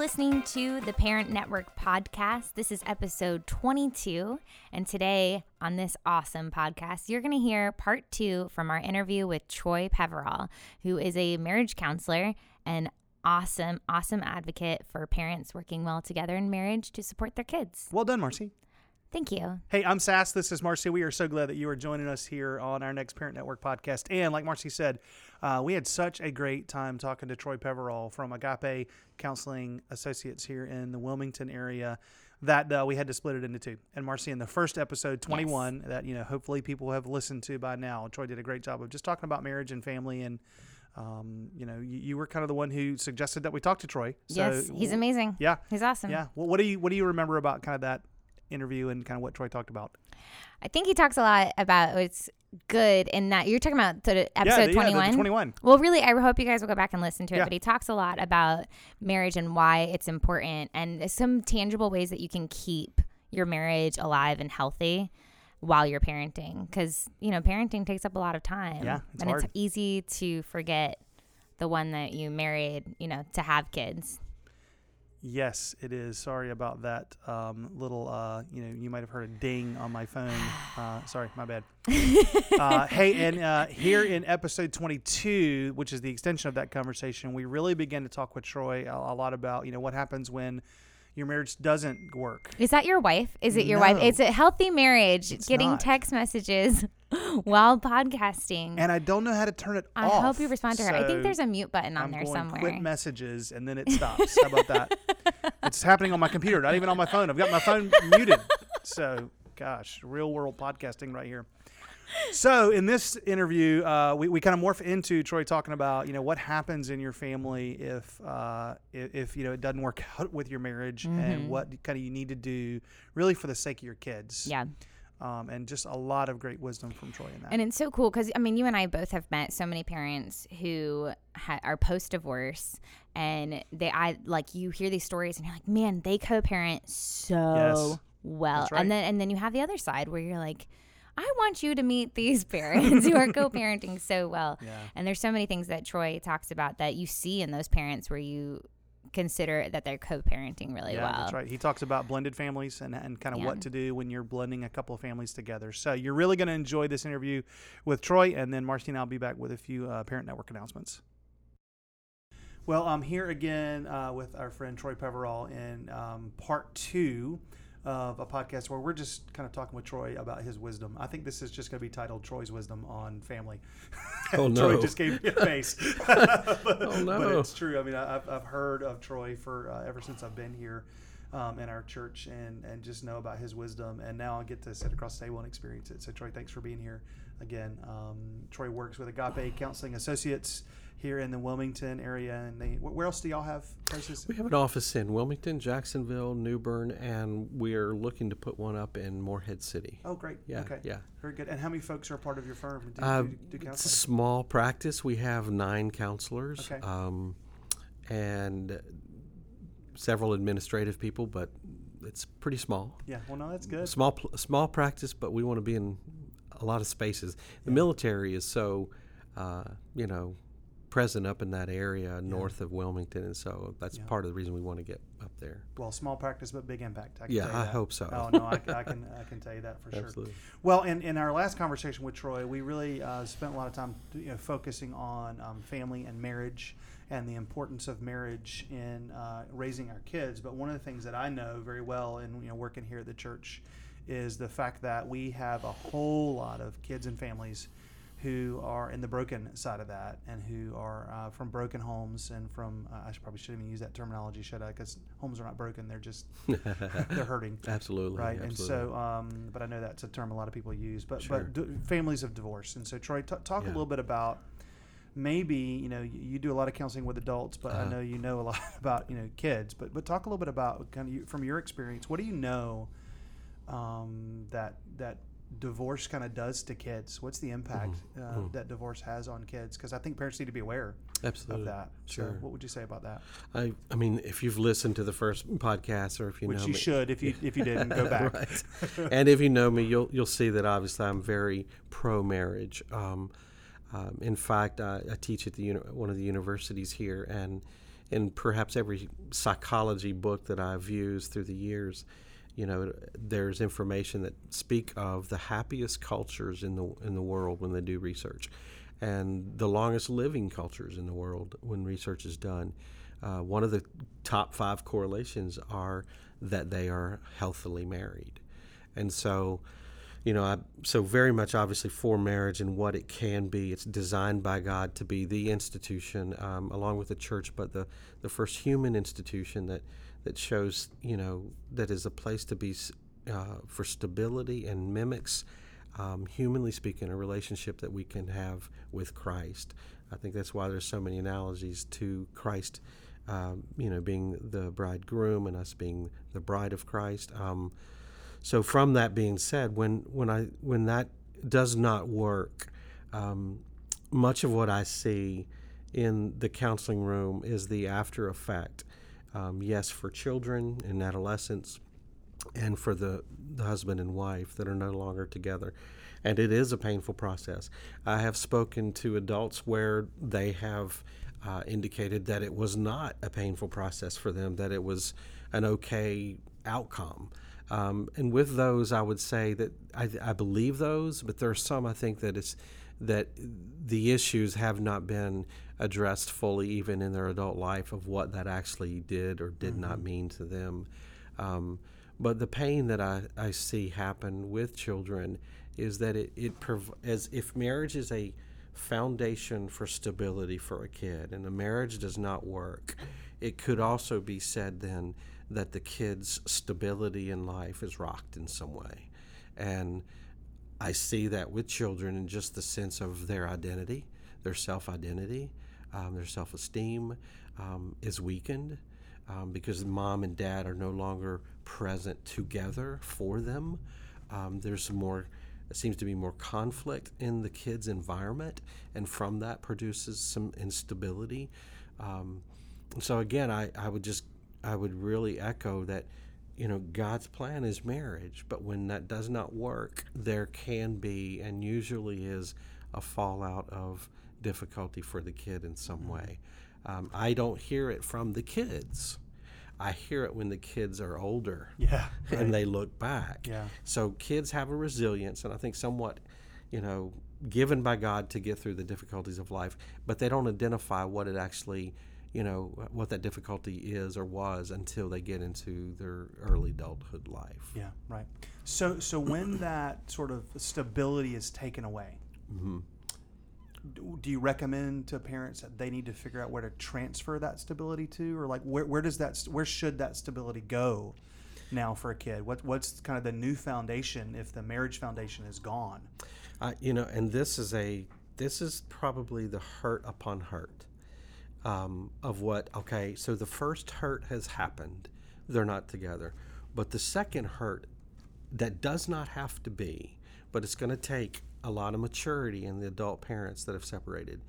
Listening to the Parent Network podcast. This is episode 22. And today on this awesome podcast, you're going to hear part two from our interview with Troy Peverall, who is a marriage counselor and awesome, awesome advocate for parents working well together in marriage to support their kids. Well done, Marcy. Thank you. Hey, I'm Sass. This is Marcy. We are so glad that you are joining us here on our next Parent Network podcast. And like Marcy said, uh, we had such a great time talking to Troy Peverall from Agape Counseling Associates here in the Wilmington area that uh, we had to split it into two. And Marcy, in the first episode, 21, yes. that, you know, hopefully people have listened to by now, Troy did a great job of just talking about marriage and family and um, you know, you, you, were kind of the one who suggested that we talk to Troy. So, yes, he's amazing. Yeah, he's awesome. Yeah. Well, what do you what do you remember about kind of that interview and kind of what Troy talked about? I think he talks a lot about it's good in that you're talking about the episode yeah, 21. Yeah, 21. Well, really, I hope you guys will go back and listen to it. Yeah. But he talks a lot about marriage and why it's important and some tangible ways that you can keep your marriage alive and healthy while you're parenting. Because, you know, parenting takes up a lot of time. Yeah. It's and hard. it's easy to forget the one that you married, you know, to have kids. Yes, it is. Sorry about that um, little. Uh, you know, you might have heard a ding on my phone. Uh, sorry, my bad. uh, hey, and uh, here in episode 22, which is the extension of that conversation, we really begin to talk with Troy a, a lot about you know what happens when your marriage doesn't work. Is that your wife? Is it your no, wife? It's a healthy marriage. Getting not. text messages while podcasting. And I don't know how to turn it I off. I hope you respond to her. I think there's a mute button on I'm there going somewhere. Quit messages and then it stops. how about that? it's happening on my computer, not even on my phone. I've got my phone muted. So, gosh, real world podcasting right here so in this interview, uh, we, we kind of morph into Troy talking about you know what happens in your family if uh, if, if, you know it doesn't work out with your marriage mm-hmm. and what kind of you need to do really for the sake of your kids. Yeah. Um, and just a lot of great wisdom from Troy in that. And it's so cool because I mean, you and I both have met so many parents who ha- are post divorce, and they I like you hear these stories and you're like, man, they co-parent so yes. well, right. and then and then you have the other side where you're like I want you to meet these parents who are co-parenting so well. Yeah. And there's so many things that Troy talks about that you see in those parents where you consider that they're co-parenting really yeah, well. That's right. He talks about blended families and, and kind of yeah. what to do when you're blending a couple of families together. So you're really going to enjoy this interview with Troy, and then Marcy and I'll be back with a few uh, Parent Network announcements. Well, I'm here again uh, with our friend Troy Peverall in um, part two of a podcast where we're just kind of talking with Troy about his wisdom. I think this is just going to be titled Troy's Wisdom on Family. Oh, no. Troy just gave me a face. but, oh, no. But it's true. I mean, I've, I've heard of Troy for uh, ever since I've been here um, in our church and, and just know about his wisdom. And now I get to sit across the table and experience it. So, Troy, thanks for being here again. Um, Troy works with Agape Counseling Associates here in the Wilmington area. And they, where else do y'all have places? We have an office in Wilmington, Jacksonville, New Bern, and we're looking to put one up in Morehead City. Oh, great. Yeah. Okay. Yeah. Very good. And how many folks are part of your firm? Do, uh, do, do it's a small practice. We have nine counselors. Okay. Um, and several administrative people, but it's pretty small. Yeah. Well, no, that's good. Small, small practice, but we want to be in a lot of spaces. The yeah. military is so, uh, you know, present up in that area yeah. north of Wilmington, and so that's yeah. part of the reason we want to get up there. Well, small practice but big impact. I yeah, I hope so. Oh no, I, I, can I can tell you that for Absolutely. sure. Well, in, in our last conversation with Troy, we really uh, spent a lot of time you know, focusing on um, family and marriage and the importance of marriage in uh, raising our kids. But one of the things that I know very well in you know working here at the church is the fact that we have a whole lot of kids and families who are in the broken side of that and who are uh, from broken homes and from uh, I should probably shouldn't even use that terminology should I because homes are not broken they're just they're hurting absolutely right absolutely. and so um, but I know that's a term a lot of people use but sure. but d- families of divorce and so Troy t- talk yeah. a little bit about maybe you know you, you, do a lot of counseling with adults but uh-huh. I know you know a lot about you know kids but but talk a little bit about kind of you, from your experience what do you know um, that that divorce kind of does to kids. What's the impact mm-hmm. Uh, mm-hmm. that divorce has on kids? Because I think parents need to be aware Absolutely. of that. Sure. So what would you say about that? I, I mean, if you've listened to the first podcast, or if you which know you me, should, if you if you didn't, go back. right. and if you know me, you'll you'll see that obviously I'm very pro marriage. Um, um, in fact, I, I, teach at the uni- one of the universities here, and in perhaps every psychology book that I've used through the years, you know, there's information that speak of the happiest cultures in the in the world when they do research, and the longest living cultures in the world when research is done. Uh, one of the top five correlations are that they are healthily married, and so you know, I, so very much obviously for marriage and what it can be. It's designed by God to be the institution, um, along with the church, but the, the first human institution that, that shows, you know, that is a place to be uh, for stability and mimics, um, humanly speaking, a relationship that we can have with Christ. I think that's why there's so many analogies to Christ, um, you know, being the bridegroom and us being the bride of Christ. Um, so from that being said, when when I when that does not work, um, much of what I see in the counseling room is the after effect. Um, yes, for children and adolescents, and for the, the husband and wife that are no longer together. And it is a painful process. I have spoken to adults where they have uh, indicated that it was not a painful process for them, that it was an okay outcome. Um, and with those, I would say that I, I, believe those, but there are some I think that it's that the issues have not been addressed fully, even in their adult life, of what that actually did or did mm-hmm. not mean to them. Um, but the pain that I, I see happen with children is that it, it prov- as if marriage is a foundation for stability for a kid, and a marriage does not work, it could also be said then that the kid's stability in life is rocked in some way. And I see that with children in just the sense of their identity, their self identity, um, their self esteem um, is weakened um, because mom and dad are no longer present together for them. Um, there's more, it seems to be more conflict in the kid's environment, and from that produces some instability. Um, so, again, I, I would just I would really echo that, you know, God's plan is marriage, but when that does not work, there can be and usually is a fallout of difficulty for the kid in some mm-hmm. way. Um, I don't hear it from the kids. I hear it when the kids are older. Yeah. Right. And they look back. Yeah. So kids have a resilience, and I think somewhat, you know, given by God to get through the difficulties of life, but they don't identify what it actually you know what that difficulty is or was until they get into their early adulthood life. Yeah, right. So so when that sort of stability is taken away, mm-hmm. do you recommend to parents that they need to figure out where to transfer that stability to, or like where where does that where should that stability go? Now for a kid, what what's kind of the new foundation if the marriage foundation is gone? Uh, you know, and this is a this is probably the hurt upon hurt um, of what, okay, so the first hurt has happened, they're not together. But the second hurt that does not have to be, but it's going to take a lot of maturity in the adult parents that have separated,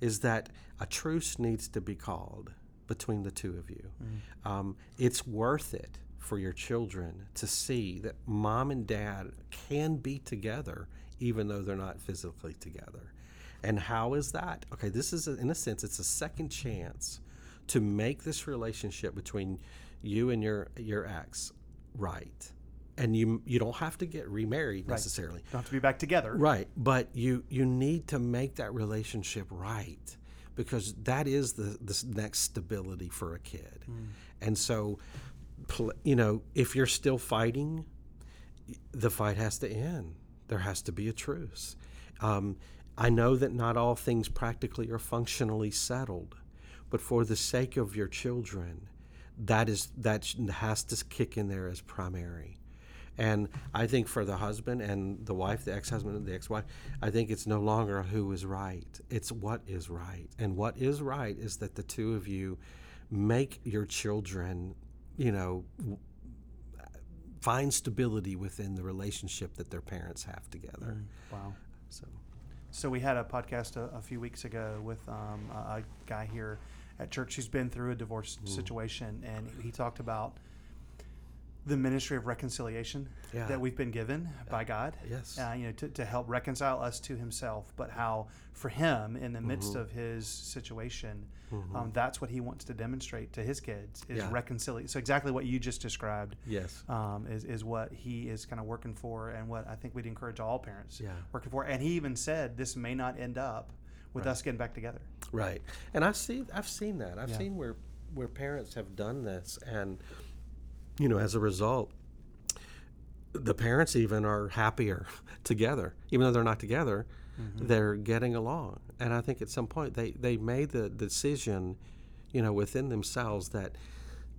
is that a truce needs to be called between the two of you. Mm. Um, it's worth it for your children to see that mom and dad can be together even though they're not physically together. And how is that? Okay, this is, a, in a sense, it's a second chance to make this relationship between you and your your ex right. And you you don't have to get remarried right. necessarily. Don't have to be back together. Right. But you you need to make that relationship right because that is the the next stability for a kid. Mm. And so you know, if you're still fighting, the fight has to end. There has to be a truce. Um, I know that not all things practically are functionally settled, but for the sake of your children, that is that has to kick in there as primary. And I think for the husband and the wife, the ex-husband and the ex-wife, I think it's no longer who is right. It's what is right. And what is right is that the two of you make your children, you know, find stability within the relationship that their parents have together. Mm, wow. So so we had a podcast a, a few weeks ago with um, a, a, guy here at church who's been through a divorce mm. situation, and he talked about the ministry of reconciliation Yeah. that we've been given by God. Yes. Uh, you know, to, to help reconcile us to Himself, but how for Him, in the midst Mm-hmm. of His situation, um, that's what He wants to demonstrate to His kids is Yeah. reconciliation. So exactly what you just described. Yes. Um, is, is what he is kind of working for, and what I think we'd encourage all parents Yeah. working for. And he even said this may not end up with us getting back together. Right, and I see. I've seen that. I've Yeah. seen where where parents have done this, and you know, as a result, the parents even are happier together, even though they're not together. Mm-hmm. They're getting along, and I think at some point they they made the decision, you know, within themselves that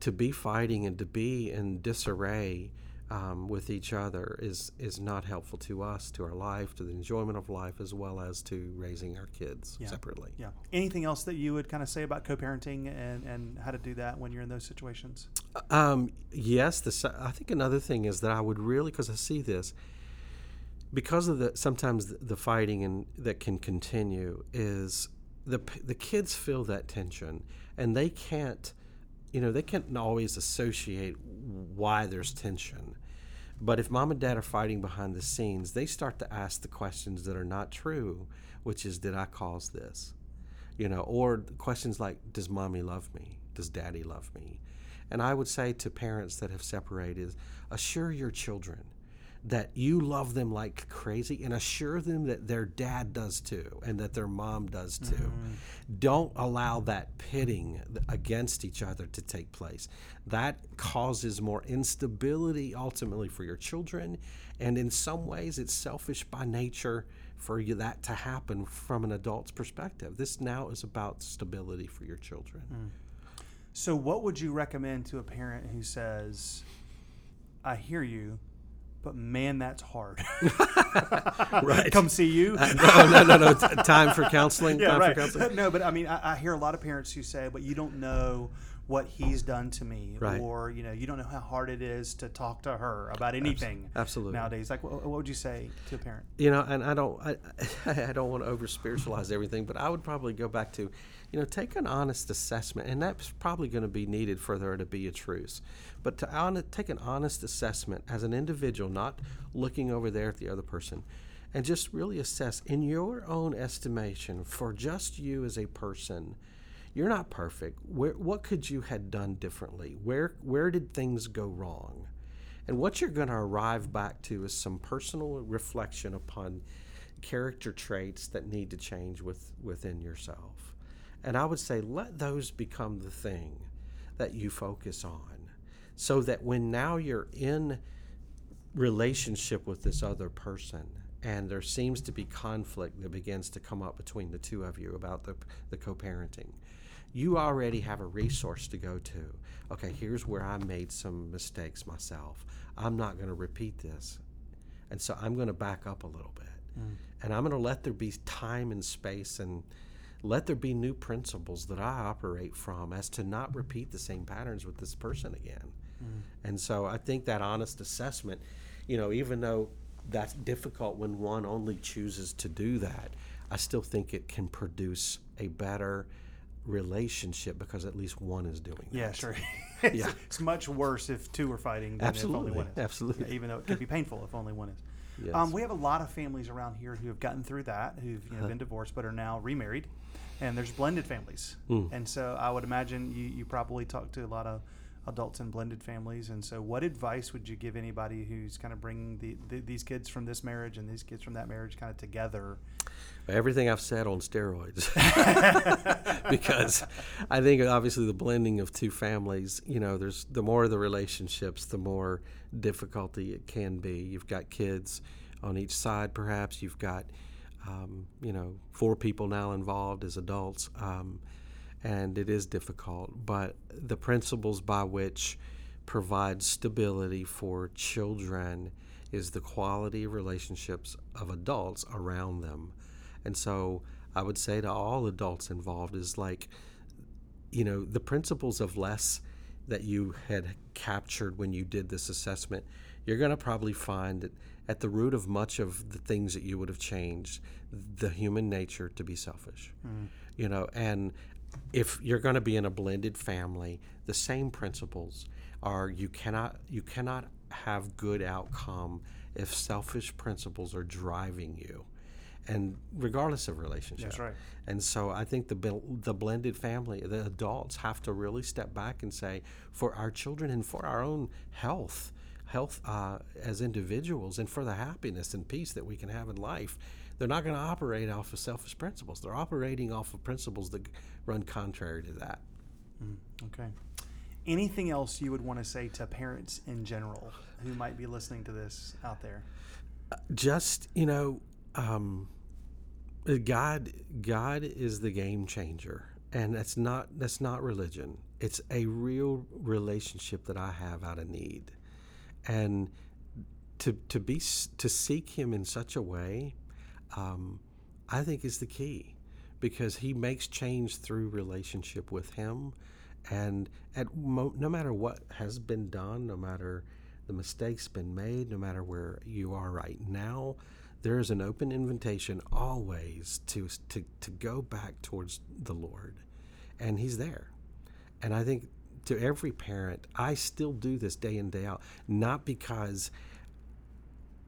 to be fighting and to be in disarray um, with each other is is not helpful to us, to our life, to the enjoyment of life, as well as to raising our kids Yeah. separately. Yeah. Anything else that you would kind of say about co-parenting and, and how to do that when you're in those situations? Um, yes, the I think another thing is that I would really because I see this because of the sometimes the, the fighting and that can continue is the the kids feel that tension and they can't you know they can't always associate why there's tension but if mom and dad are fighting behind the scenes they start to ask the questions that are not true which is did i cause this? You know or questions like does mommy love me? Does daddy love me? And i would say to parents that have separated assure your children that you love them like crazy and assure them that their dad does too and that their mom does too. Mm-hmm. Don't allow that pitting against each other to take place. That causes more instability ultimately for your children. And in some ways, it's selfish by nature for you that to happen from an adult's perspective. This now is about stability for your children. Mm. So, what would you recommend to a parent who says, "I hear you, but man, that's hard." Right. Come see you. Uh, no, no, no, no. T- time for counseling. yeah, time right. for counseling. no, but I mean, I, I hear a lot of parents who say, "But you don't know what he's done to me," Right. or you know, you don't know how hard it is to talk to her about anything. absolutely. Nowadays, like, what, what would you say to a parent? you know and i don't i, I don't want to over spiritualize everything but i would probably go back to you know take an honest assessment and that's probably going to be needed for there to be a truce but to hon- take an honest assessment as an individual not looking over there at the other person and just really assess in your own estimation for just you as a person you're not perfect. Where, what could you had done differently? Where where did things go wrong? And what you're going to arrive back to is some personal reflection upon character traits that need to change with, within yourself. And I would say let those become the thing that you focus on so that when now you're in relationship with this other person and there seems to be conflict that begins to come up between the two of you about the, the co-parenting you already have a resource to go to. Okay here's where i made some mistakes myself. I'm not going to repeat this. And so i'm going to back up a little bit. Mm. And i'm going to let there be time and space and let there be new principles that i operate from as to not repeat the same patterns with this person again. Mm. And so I think that honest assessment, you know, even though that's difficult when one only chooses to do that, I still think it can produce a better relationship because at least one is doing that. Yeah, sure. it's, Yeah. it's much worse if two are fighting than if only one is. Absolutely. Yeah, even though it can be painful if only one is. Yes. Um, we have a lot of families around here who have gotten through that, who've you know, been divorced but are now remarried, and there's blended families. And so I would imagine you, you probably talk to a lot of adults in blended families. And so, what advice would you give anybody who's kind of bringing the, the, these kids from this marriage and these kids from that marriage kind of together? Everything I've said on steroids. because I think obviously the blending of two families, you know, there's the more the relationships, the more difficulty it can be. You've got kids on each side, perhaps. You've got, um, you know, four people now involved as adults. Um, and it is difficult. But the principles by which provide stability for children is the quality of relationships of adults around them. And so I would say to all adults involved is like, you know, the principles of less that you had captured when you did this assessment, you're going to probably find that at the root of much of the things that you would have changed, the human nature to be selfish. Mm. You know, and if you're going to be in a blended family, the same principles are you cannot you cannot have good outcome if selfish principles are driving you and regardless of relationship. That's right. And so I think the the blended family, the adults have to really step back and say, for our children and for our own health, health uh, as individuals, and for the happiness and peace that we can have in life, they're not going to operate off of selfish principles. They're operating off of principles that run contrary to that. Okay. Anything else you would want to say to parents in general who might be listening to this out there? just you know um, god god is the game changer and that's not that's not religion. It's a real relationship that i have out of need. And to to be to seek him in such a way um, i think is the key because he makes change through relationship with him. And at mo- no matter what has been done no matter the mistakes been made no matter where you are right now there is an open invitation always to to to go back towards the lord and he's there and i think to every parent i still do this day in day out not because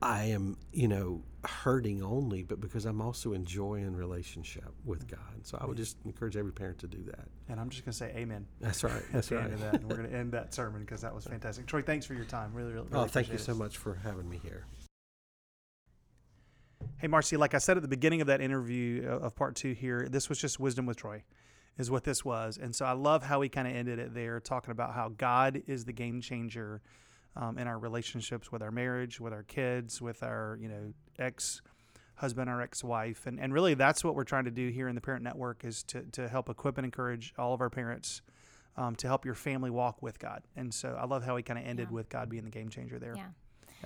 i am you know hurting only but because i'm also enjoying relationship with mm-hmm. god so i would just encourage every parent to do that And I'm just going to say amen. that's right that's right end of that, and we're going to end that sermon because that was fantastic. Troy, thanks for your time. Really, really. oh thank you appreciate so it. much for having me here Hey, Marcy, like I said at the beginning of that interview uh, of part two here, this was just wisdom with Troy, is what this was. And so I love how he kind of ended it there, talking about how God is the game changer um, in our relationships with our marriage, with our kids, with our, you know, ex husband or ex wife. And, and really, that's what we're trying to do here in the Parent Network is to, to help equip and encourage all of our parents. Um, to help your family walk with God. And so I love how he kind of ended Yeah. with God being the game changer there. Yeah.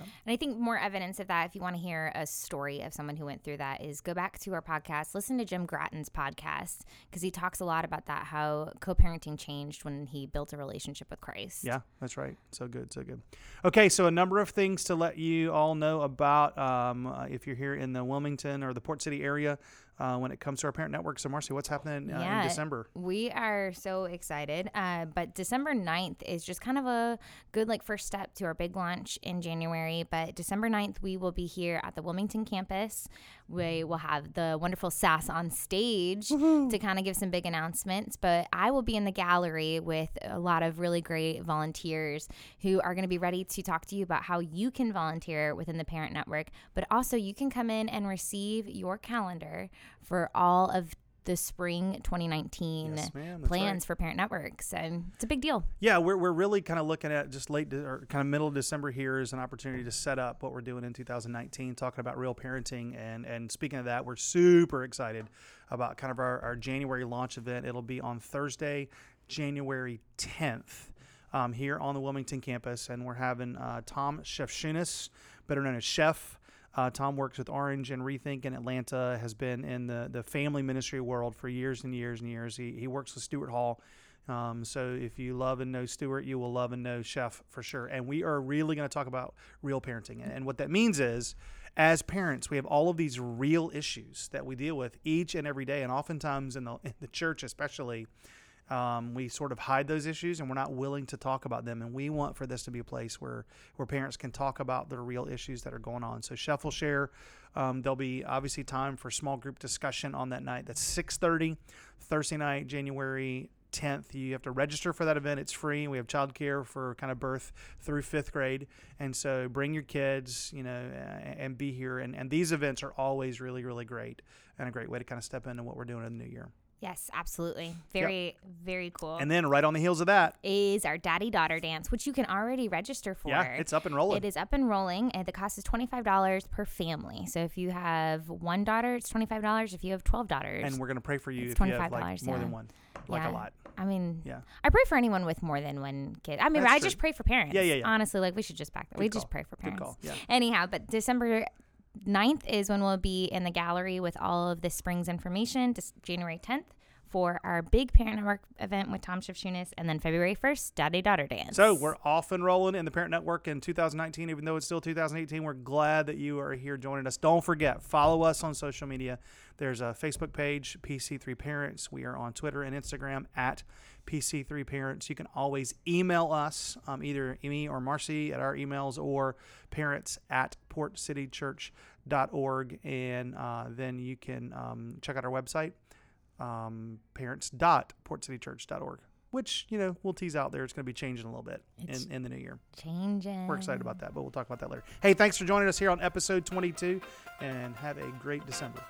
And I think more evidence of that, if you want to hear a story of someone who went through that, is go back to our podcast, listen to Jim Grattan's podcast, because he talks a lot about that, how co parenting changed when he built a relationship with Christ. Yeah, that's right. So good, so good. Okay, so a number of things to let you all know about um, uh, if you're here in the Wilmington or the Port City area uh, when it comes to our parent network. So, Marcy, what's happening uh, Yeah. in December? We are so excited. Uh, but December 9th is just kind of a good like first step to our big launch in January. But December 9th, we will be here at the Wilmington campus. We will have the wonderful Sass on stage to kind of give some big announcements. But I will be in the gallery with a lot of really great volunteers who are going to be ready to talk to you about how you can volunteer within the Parent Network. But also, you can come in and receive your calendar for all of the spring 2019 Yes, plans right. for Parent Network. So it's a big deal. Yeah, we're, we're really kind of looking at just late de- or kind of middle of December here as an opportunity to set up what we're doing in 2019, talking about real parenting. And, and speaking of that, we're super excited about kind of our, our January launch event. It'll be on Thursday, January 10th. Um, here on the Wilmington campus, and we're having uh, Tom Shefchunas, better known as Chef. Uh, Tom works with Orange and Rethink in Atlanta, has been in the, the family ministry world for years and years and years. He, he works with Stuart Hall. Um, so if you love and know Stuart, you will love and know Chef for sure. And we are really going to talk about real parenting. And, and what that means is, as parents, we have all of these real issues that we deal with each and every day. And oftentimes in the, in the church, especially, um, we sort of hide those issues and we're not willing to talk about them. And we want for this to be a place where, where parents can talk about the real issues that are going on. So will share. Um, there'll be obviously time for small group discussion on that night. That's 6:30 Thursday night, January 10th. You have to register for that event. It's free. We have childcare for kind of birth through fifth grade. And so bring your kids, you know, and be here. And, and these events are always really, really great and a great way to kind of step into what we're doing in the new year. Yes, absolutely. Very, very cool. And then right on the heels of that, is our daddy daughter dance, which you can already register for. yeah, it's up and rolling. It is up and rolling, and the cost is twenty five dollars per family. So if you have one daughter, it's twenty five dollars. If you have twelve daughters, and we're going to pray for you It's if you have like $25, more than one, like Yeah. a lot. I mean, Yeah. I pray for anyone with more than one kid. I mean, That's I true. just pray for parents. Yeah, yeah, yeah. Honestly, like we should just back that. we Good just pray for parents. Good call. Yeah. Anyhow, but December 9th is when we'll be in the gallery with all of the Springs information. January 10th for our big Parent Network event with Tom Shefchunas, and then February 1st, Daddy Daughter Dance. So we're off and rolling in the Parent Network in 2019, even though it's still 2018. We're glad that you are here joining us. Don't forget, follow us on social media. There's a Facebook page, PC3 Parents. We are on Twitter and Instagram at PC3 Parents. You can always email us, um, either me or Marcy at our emails or parents at portcitychurch.org. And uh, then you can um, check out our website, um, parents.portcitychurch.org, which, you know, we'll tease out there. It's going to be changing a little bit It's in, in the new year. Changing. We're excited about that, but we'll talk about that later. Hey, thanks for joining us here on episode 22 and have a great December.